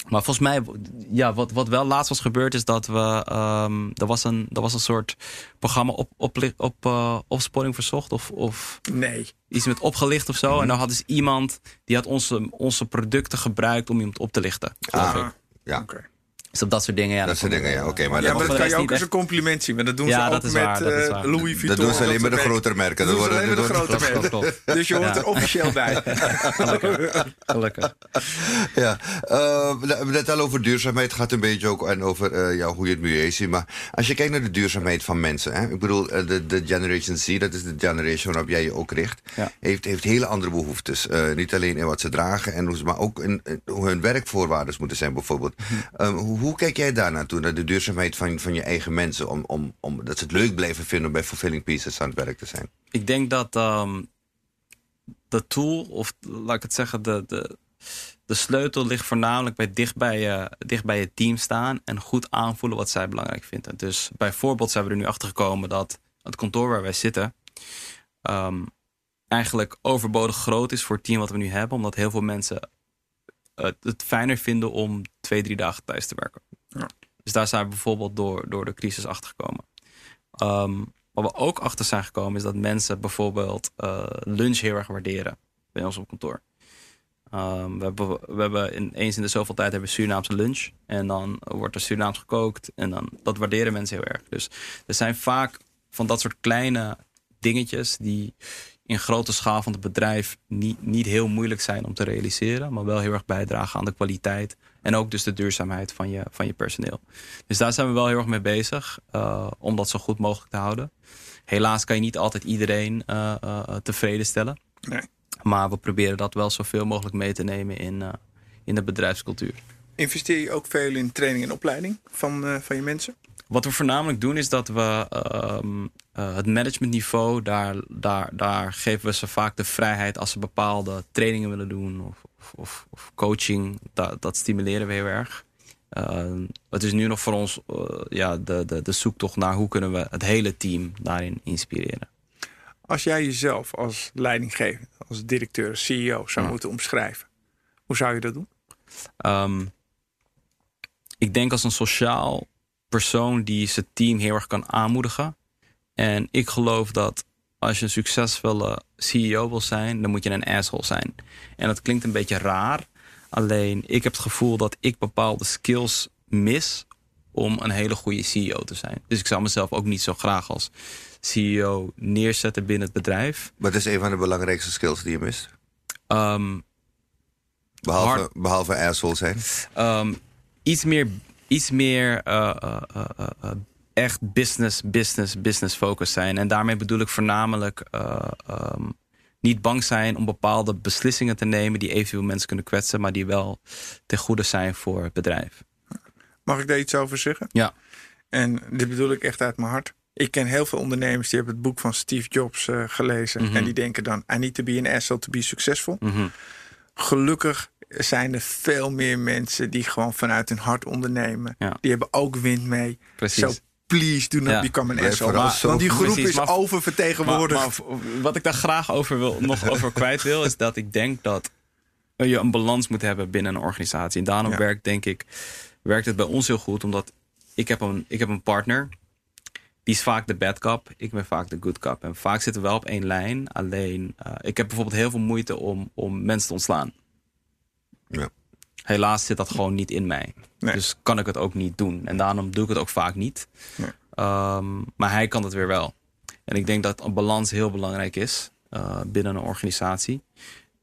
S1: maar volgens mij, ja, wat, wat wel laatst was gebeurd, is dat we. Um, er, was een, er was een soort programma op, op, op uh, opsporing verzocht. Of, of
S2: nee.
S1: iets met opgelicht of zo. Mm. En dan had dus iemand die had onze, onze producten gebruikt om iemand op te lichten.
S3: Ah, ja.
S2: Okay.
S1: Dus op dat soort dingen, ja.
S3: Dat soort dingen, ja. Oké, okay, maar,
S2: ja, maar dat kan je ook als een compliment zien. Maar dat doen
S1: ja,
S2: ze ook met
S1: waar,
S2: uh, Louis Vuitton.
S3: Dat doen ze alleen met de grotere merken.
S2: Dat doen ze alleen met de grotere merken. Dus je hoort er officieel bij.
S1: Gelukkig. Gelukkig.
S3: Ja, we hebben het al over duurzaamheid. Het gaat een beetje ook en over ja, hoe je het milieu ziet. Maar als je kijkt naar de duurzaamheid van mensen. Hè, ik bedoel, de, de Generation Z, dat is de generation waarop jij je ook richt. Heeft, heeft hele andere behoeftes. niet alleen in wat ze dragen, en hoe ze, maar ook in, hoe hun werkvoorwaarden moeten zijn bijvoorbeeld. Hm. hoe, hoe kijk jij daar naartoe, naar de duurzaamheid van, van je eigen mensen, om, om, om dat ze het leuk blijven vinden om bij Fulfilling Pieces aan het werk te zijn?
S1: Ik denk dat um, de tool, of laat ik het zeggen, de, de, de sleutel ligt voornamelijk bij dicht bij, je, dicht bij je team staan en goed aanvoelen wat zij belangrijk vinden. Dus bijvoorbeeld zijn we er nu achter gekomen dat het kantoor waar wij zitten, ehm, eigenlijk overbodig groot is voor het team wat we nu hebben. Omdat heel veel mensen het, het fijner vinden om twee, drie dagen thuis te werken.
S2: Ja.
S1: Dus daar zijn we bijvoorbeeld door, door de crisis achtergekomen. Ehm wat we ook achter zijn gekomen is dat mensen bijvoorbeeld eh, lunch heel erg waarderen bij ons op kantoor. Ehm, we hebben, we hebben in, eens in de zoveel tijd hebben we Surinaamse lunch. En dan wordt er Surinaams gekookt. En dan, dat waarderen mensen heel erg. Dus er zijn vaak van dat soort kleine dingetjes die in grote schaal van het bedrijf niet, niet heel moeilijk zijn om te realiseren. Maar wel heel erg bijdragen aan de kwaliteit. En ook dus de duurzaamheid van je, van je personeel. Dus daar zijn we wel heel erg mee bezig. eh, om dat zo goed mogelijk te houden. Helaas kan je niet altijd iedereen eh, eh, tevreden stellen.
S2: Nee.
S1: Maar we proberen dat wel zoveel mogelijk mee te nemen in, in de bedrijfscultuur.
S2: Investeer je ook veel in training en opleiding van, van je mensen?
S1: Wat we voornamelijk doen is dat we ehm, eh, het managementniveau, daar, daar, daar geven we ze vaak de vrijheid als ze bepaalde trainingen willen doen of, of, of, of coaching. Dat, dat stimuleren we heel erg. Ehm, het is nu nog voor ons eh, ja, de, de, de zoektocht naar hoe kunnen we het hele team daarin inspireren.
S2: Als jij jezelf als leidinggevende, als directeur, CEO zou
S1: Ja.
S2: moeten omschrijven, hoe zou je dat doen?
S1: Ehm, ik denk als een sociaal persoon die zijn team heel erg kan aanmoedigen. En ik geloof dat als je een succesvolle CEO wil zijn, dan moet je een asshole zijn. En dat klinkt een beetje raar. Alleen ik heb het gevoel dat ik bepaalde skills mis om een hele goede CEO te zijn. Dus ik zou mezelf ook niet zo graag als CEO neerzetten binnen het bedrijf.
S3: Wat is een van de belangrijkste skills die je mist?
S1: Ehm,
S3: Behalve,
S1: Hard-
S3: behalve asshole zijn.
S1: Ehm, iets meer, iets meer eh, eh, eh, echt business, business, business focus zijn. En daarmee bedoel ik voornamelijk eh, ehm, niet bang zijn om bepaalde beslissingen te nemen die eventueel mensen kunnen kwetsen, maar die wel ten goede zijn voor het bedrijf.
S2: Mag ik daar iets over zeggen?
S1: Ja.
S2: En dit bedoel ik echt uit mijn hart. Ik ken heel veel ondernemers die hebben het boek van Steve Jobs gelezen.
S1: Mhm.
S2: En die denken dan, I need to be an asshole to be successful.
S1: Mhm.
S2: Gelukkig zijn er veel meer mensen die gewoon vanuit hun hart ondernemen.
S1: Ja.
S2: Die hebben ook wind mee.
S1: Precies.
S2: So please do not
S1: Ja.
S2: become an asshole. Maar-
S3: zo-
S2: Want die groep
S1: Precies,
S2: is
S1: maar-
S2: oververtegenwoordigd.
S1: maar wat ik daar graag over wil, nog over kwijt wil, is dat ik denk dat je een balans moet hebben binnen een organisatie. En daarom
S2: Ja.
S1: werkt, denk ik, werkt het bij ons heel goed, omdat ik heb een, ik heb een partner. Die is vaak de bad cop, ik ben vaak de good cop. En vaak zitten we wel op één lijn. Alleen, eh, ik heb bijvoorbeeld heel veel moeite om, om mensen te ontslaan. Helaas zit dat gewoon niet in mij.
S2: Nee.
S1: Dus kan ik het ook niet doen. En daarom doe ik het ook vaak niet.
S2: Nee.
S1: Ehm, maar hij kan het weer wel. En ik denk dat een balans heel belangrijk is eh, binnen een organisatie.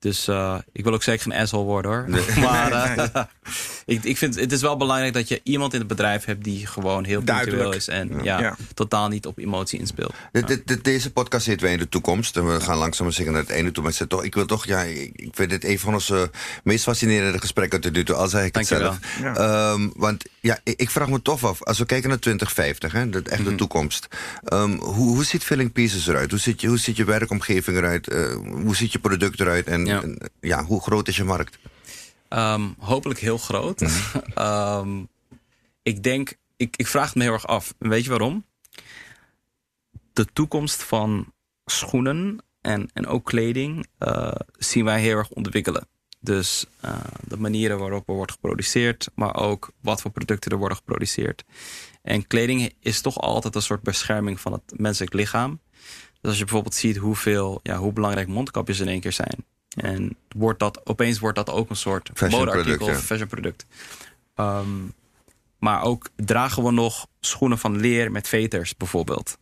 S1: Dus eh, ik wil ook zeker geen asshole worden hoor. Maar eh, ik, ik vind het is wel belangrijk dat je iemand in het bedrijf hebt die gewoon heel punctueel is. En ja.
S2: Ja.
S1: totaal niet op emotie inspeelt.
S3: Dit- deze podcast zitten we in de toekomst. En we gaan langzaam maar zeker naar het einde toe. Maar toch, ik wil toch, ja, ik, vind dit een van onze meest fascinerende gesprekken tot nu toe. Al zeg ik het
S1: Dankjewel.
S3: zelf.
S2: Ja.
S3: Ehm, want ja, ik, ik vraag me toch af. Als we kijken naar 2050, hè, de echte
S1: Mhm.
S3: toekomst. Ehm, hoe, hoe ziet Filling Pieces eruit? Hoe ziet je, hoe ziet je werkomgeving eruit? Eh, hoe ziet je product eruit? En
S1: Ja.
S3: hoe groot is je markt?
S1: Ehm, hopelijk heel groot. Ehm, ik denk, ik, ik vraag het me heel erg af. Weet je waarom? De toekomst van schoenen en, en ook kleding eh, zien wij heel erg ontwikkelen. Dus eh, de manieren waarop er wordt geproduceerd, maar ook wat voor producten er worden geproduceerd. En kleding is toch altijd een soort bescherming van het menselijk lichaam. Dus als je bijvoorbeeld ziet hoeveel, ja, hoe belangrijk mondkapjes in één keer zijn. En wordt dat, opeens wordt dat ook een soort modeartikel
S3: product,
S1: of
S3: ja.
S1: fashion product. Ehm, maar ook dragen we nog schoenen van leer met veters bijvoorbeeld.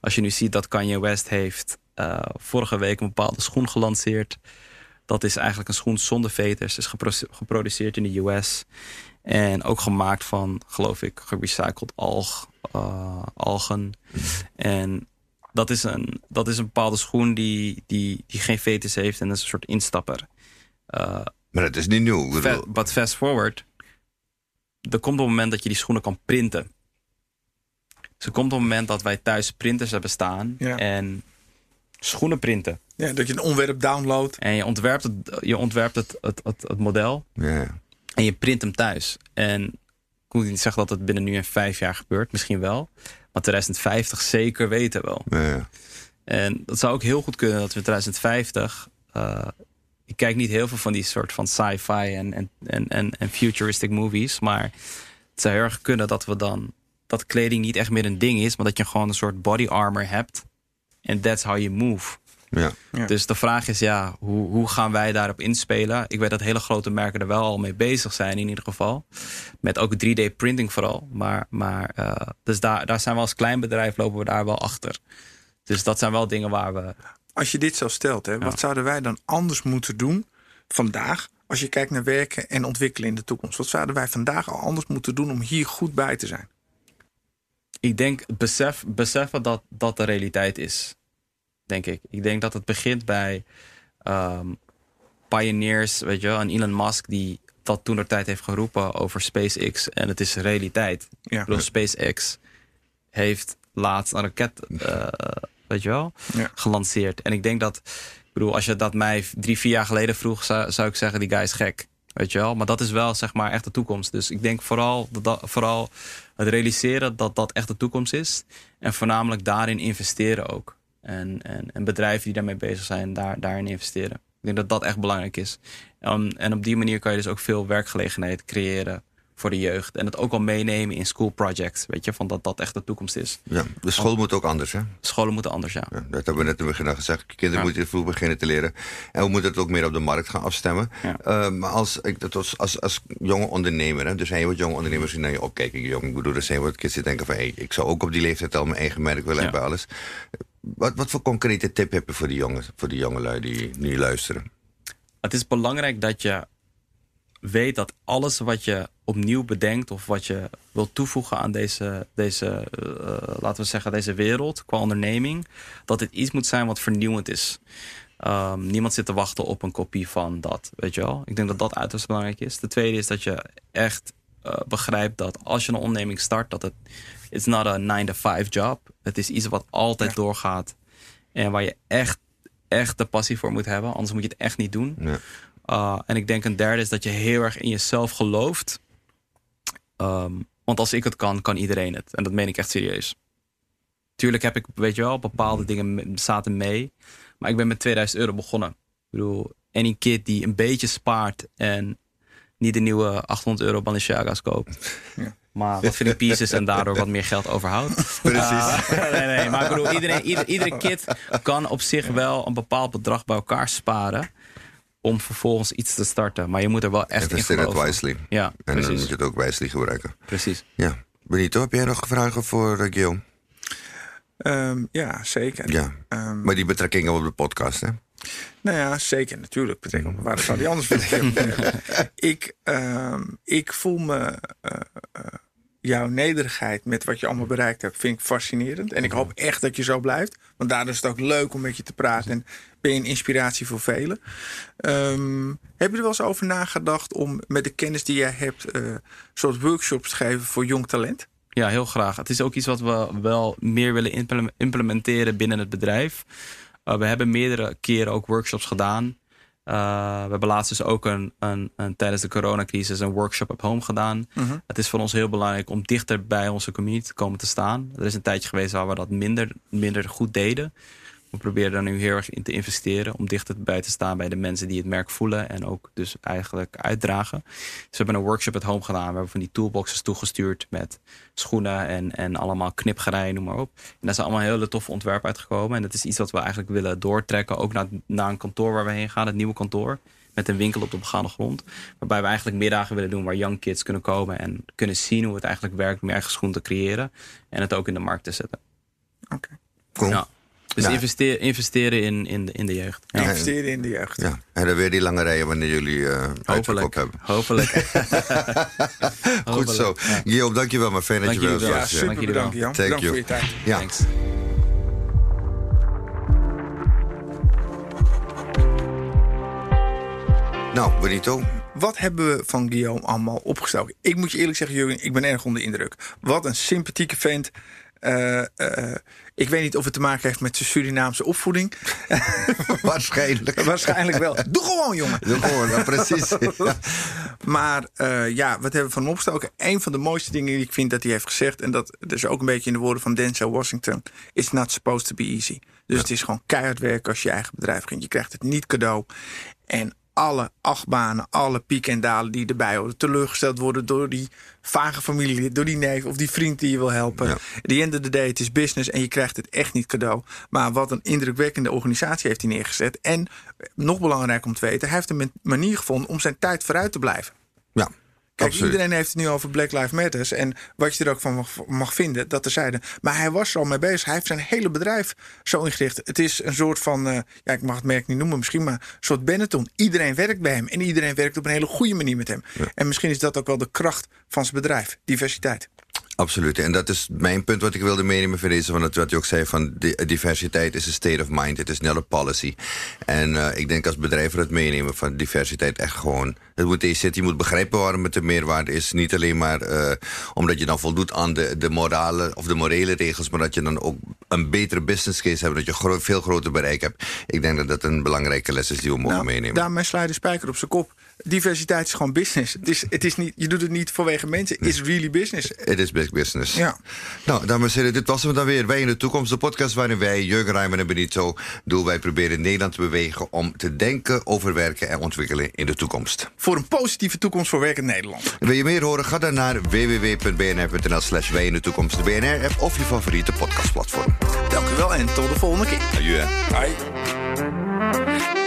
S1: Als je nu ziet dat Kanye West heeft eh, vorige week een bepaalde schoen gelanceerd. Dat is eigenlijk een schoen zonder veters. Is gepro- geproduceerd in de US. En ook gemaakt van, geloof ik, gerecycled alg, eh, algen. En dat is, een, dat is een bepaalde schoen die, die, die geen veters heeft. En dat is een soort instapper. Eh,
S3: Maar dat is niet nieuw. Ik
S1: Fa- But fast forward. Er komt een moment dat je die schoenen kan printen. Dus er komt een moment dat wij thuis printers hebben staan.
S2: Ja.
S1: En schoenen printen.
S2: Ja, dat je een ontwerp downloadt.
S1: En je ontwerpt het, je ontwerpt het, het, het, het model.
S3: ja, ja.
S1: En je print hem thuis. En moet niet zeggen dat het binnen nu en vijf jaar gebeurt, misschien wel. Maar 2050 zeker weten wel.
S3: Ja.
S1: En dat zou ook heel goed kunnen dat we in 2050. eh, ik kijk niet heel veel van die soort van sci-fi en, en, en, en, en futuristic movies. Maar het zou heel erg kunnen dat we dan. dat kleding niet echt meer een ding is, maar dat je gewoon een soort body armor hebt. En that's how you move.
S3: Ja.
S2: Ja.
S1: Dus de vraag is, ja, hoe, hoe gaan wij daarop inspelen? Ik weet dat hele grote merken er wel al mee bezig zijn in ieder geval. Met ook 3D-printing vooral. Maar, maar eh, dus daar, daar zijn we als klein bedrijf lopen we daar wel achter. Dus dat zijn wel dingen waar we...
S2: Als je dit zo stelt, hè, wat zouden wij dan anders moeten doen vandaag? Als je kijkt naar werken en ontwikkelen in de toekomst. Wat zouden wij vandaag al anders moeten doen om hier goed bij te zijn?
S1: Ik denk besef, beseffen dat dat de realiteit is. Denk ik. Ik denk dat het begint bij ehm, pioneers, weet je wel. En Elon Musk die dat toen de tijd heeft geroepen over SpaceX. En het is realiteit.
S2: Ja.
S1: Ik bedoel, SpaceX heeft laatst een raket, eh, weet je wel,
S2: Ja.
S1: gelanceerd. En ik denk dat, ik bedoel, als je dat mij drie, vier jaar geleden vroeg, zou, zou ik zeggen, die guy is gek. Weet je wel? Maar dat is wel, zeg maar, echt de toekomst. Dus ik denk vooral, dat- vooral het realiseren dat dat echt de toekomst is. En voornamelijk daarin investeren ook. En, en, en bedrijven die daarmee bezig zijn, daar, daarin investeren. Ik denk dat dat echt belangrijk is. Um, en op die manier kan je dus ook veel werkgelegenheid creëren voor de jeugd. En het ook al meenemen in school projects. Weet je, van dat dat echt de toekomst is.
S3: ja. De school moet ook anders, hè?
S1: Scholen moeten anders, ja.
S3: Ja, dat hebben we net in het begin al gezegd. Kinderen
S1: Ja.
S3: moeten vroeg beginnen te leren. En we moeten het ook meer op de markt gaan afstemmen.
S1: Ja.
S3: Eh, maar als, ik, was, als, als jonge ondernemer, hè, er zijn heel wat jonge ondernemers die naar je opkijken. Jong, ik bedoel, er zijn wat kids die denken van... Hey, ik zou ook op die leeftijd al mijn eigen merk willen hebben, alles. Wat, wat voor concrete tip heb je voor die jongen, voor die jongelui die nu luisteren?
S1: Het is belangrijk dat je weet dat alles wat je opnieuw bedenkt of wat je wilt toevoegen aan deze, deze eh, laten we zeggen, deze wereld qua onderneming, dat het iets moet zijn wat vernieuwend is. Ehm, niemand zit te wachten op een kopie van dat, weet je wel. Ik denk dat dat uiterst belangrijk is. De tweede is dat je echt eh, begrijpt dat als je een onderneming start, dat het it's not a 9-to-5 job. Het is iets wat altijd
S2: Ja.
S1: doorgaat en waar je echt, echt de passie voor moet hebben. Anders moet je het echt niet doen.
S3: Ja.
S1: Uh, en ik denk een derde is dat je heel erg in jezelf gelooft. Ehm, want als ik het kan, kan iedereen het. En dat meen ik echt serieus. Tuurlijk heb ik, weet je wel, bepaalde dingen me- zaten mee. Maar ik ben met 2000 euro begonnen. Ik bedoel, any kid die een beetje spaart en niet de nieuwe 800 euro Balenciaga's koopt.
S2: Ja.
S1: Maar wat Philip Pieces en daardoor wat meer geld overhoudt.
S3: Precies.
S1: Uh, nee, nee, maar ik bedoel, iedereen, ieder- iedere kid kan op zich wel een bepaald bedrag bij elkaar sparen. Om vervolgens iets te starten. Maar je moet er wel echt in
S3: Investeer het
S1: geloven.
S3: wisely.
S1: Ja,
S3: En dan
S1: precies.
S3: moet je het ook wisely gebruiken.
S1: precies.
S3: Ja. Benito, heb jij nog vragen voor uh, Guillaume?
S2: Ehm, ja, zeker.
S3: Ja.
S2: Ehm,
S3: Maar die betrekkingen op de podcast, hè?
S2: Nou ja, zeker natuurlijk. Betrekking op waar zou die anders hebben? ik, ehm, ik voel me eh, eh, jouw nederigheid met wat je allemaal bereikt hebt, vind ik fascinerend. En ik hoop echt dat je zo blijft. Want daardoor is het ook leuk om met je te praten. En ben je een inspiratie voor velen. Ehm, heb je er wel eens over nagedacht om met de kennis die jij hebt, eh soort workshops te geven voor jong talent?
S1: Ja, heel graag. Het is ook iets wat we wel meer willen implem- implementeren binnen het bedrijf. Uh, we hebben meerdere keren ook workshops gedaan. Uh, we hebben laatst dus ook een, een, een, tijdens de coronacrisis een workshop op home gedaan.
S2: Mhm.
S1: Het is voor ons heel belangrijk om dichter bij onze community te komen te staan. Er is een tijdje geweest waar we dat minder, minder goed deden. We proberen daar nu heel erg in te investeren. Om dichterbij te staan bij de mensen die het merk voelen. En ook dus eigenlijk uitdragen. Dus we hebben een workshop at home gedaan. We hebben van die toolboxes toegestuurd met schoenen en, en allemaal knipgerij, noem maar op. En daar zijn allemaal hele toffe ontwerpen uitgekomen. En dat is iets wat we eigenlijk willen doortrekken. Ook naar, naar een kantoor waar we heen gaan. Het nieuwe kantoor. Met een winkel op de begaande grond. Waarbij we eigenlijk middagen willen doen waar young kids kunnen komen. En kunnen zien hoe het eigenlijk werkt om je eigen schoen te creëren. En het ook in de markt te zetten.
S2: Oké.
S3: Cool.
S1: Ja. Dus
S3: Ja.
S1: investeer, investeren in, in, de, in de jeugd. Ja.
S2: Investeren in de jeugd.
S3: Ja. En dan weer die lange rijen wanneer jullie eh uitverkoop hebben.
S1: Hopelijk.
S3: Goed zo.
S1: Ja.
S3: Guillaume, dankjewel. Maar fijn dat
S1: Dank
S3: je wel
S1: wel.
S2: Ja,
S3: was.
S2: super
S1: Dank
S2: bedankt
S1: wel.
S2: Jan.
S3: Thank
S2: Bedankt
S3: you.
S2: voor je tijd.
S3: Ja.
S1: Thanks.
S3: Nou, Benito.
S2: Wat hebben we van Guillaume allemaal opgestoken? Ik moet je eerlijk zeggen, Jurgen, ik ben erg onder de indruk. Wat een sympathieke vent. Eh, eh, ik weet niet of het te maken heeft met zijn Surinaamse opvoeding.
S3: Waarschijnlijk.
S2: Waarschijnlijk wel. Doe gewoon, jongen.
S3: Doe gewoon, precies. Ja.
S2: Maar eh, ja, wat hebben we van hem opgestoken? Een van de mooiste dingen die ik vind dat hij heeft gezegd... en dat is ook een beetje in de woorden van Denzel Washington... it's not supposed to be easy. Dus het is gewoon keihard werken als je eigen bedrijf begint. Je krijgt het niet cadeau. En alle achtbanen, alle pieken en dalen die erbij horen... teleurgesteld worden door die vage familie, door die neef of die vriend die je wil helpen.
S3: Ja.
S2: The end of the day, het is business en je krijgt het echt niet cadeau. Maar wat een indrukwekkende organisatie heeft hij neergezet. En nog belangrijk om te weten, hij heeft een manier gevonden om zijn tijd vooruit te blijven.
S3: ja.
S2: Kijk,
S3: Absoluut.
S2: iedereen heeft het nu over Black Lives Matters. En wat je er ook van mag, mag vinden, dat terzijde. Maar hij was er al mee bezig. Hij heeft zijn hele bedrijf zo ingericht. Het is een soort van, eh, ja, ik mag het merk niet noemen misschien, maar een soort Benetton. Iedereen werkt bij hem. En iedereen werkt op een hele goede manier met hem. En misschien is dat ook wel de kracht van zijn bedrijf. Diversiteit.
S3: Absoluut. En dat is mijn punt wat ik wilde meenemen van deze. Van het, wat je ook zei van di- diversiteit is een state of mind. Het is niet een policy. En eh, ik denk als bedrijf het meenemen van diversiteit echt gewoon. Het moet deze zit. Je moet begrijpen waarom het de meerwaarde is. Niet alleen maar eh, omdat je dan voldoet aan de, de morale of de morele regels. Maar dat je dan ook een betere business case hebt. Dat je gro- veel groter bereik hebt. Ik denk dat dat een belangrijke les is die we mogen
S2: Nou,
S3: meenemen.
S2: daarmee sla je de spijker op zijn kop. Diversiteit is gewoon business. Het is, het is niet, je doet het niet vanwege mensen. Is really business.
S3: Het is big business.
S2: Ja.
S3: Nou, dames en heren, dit was hem dan weer. Wij in de toekomst, de podcast waarin wij, Jurgen Rijman en Benito, doen wij proberen Nederland te bewegen om te denken over werken en ontwikkelen in de toekomst.
S2: Voor een positieve toekomst voor werkend Nederland.
S3: Wil je meer horen? Ga dan naar www.bnr.nl slash wij in de toekomst, de BNR-app of je favoriete podcastplatform.
S2: Dank u wel en tot de volgende keer.
S3: Adieu.
S2: Bye.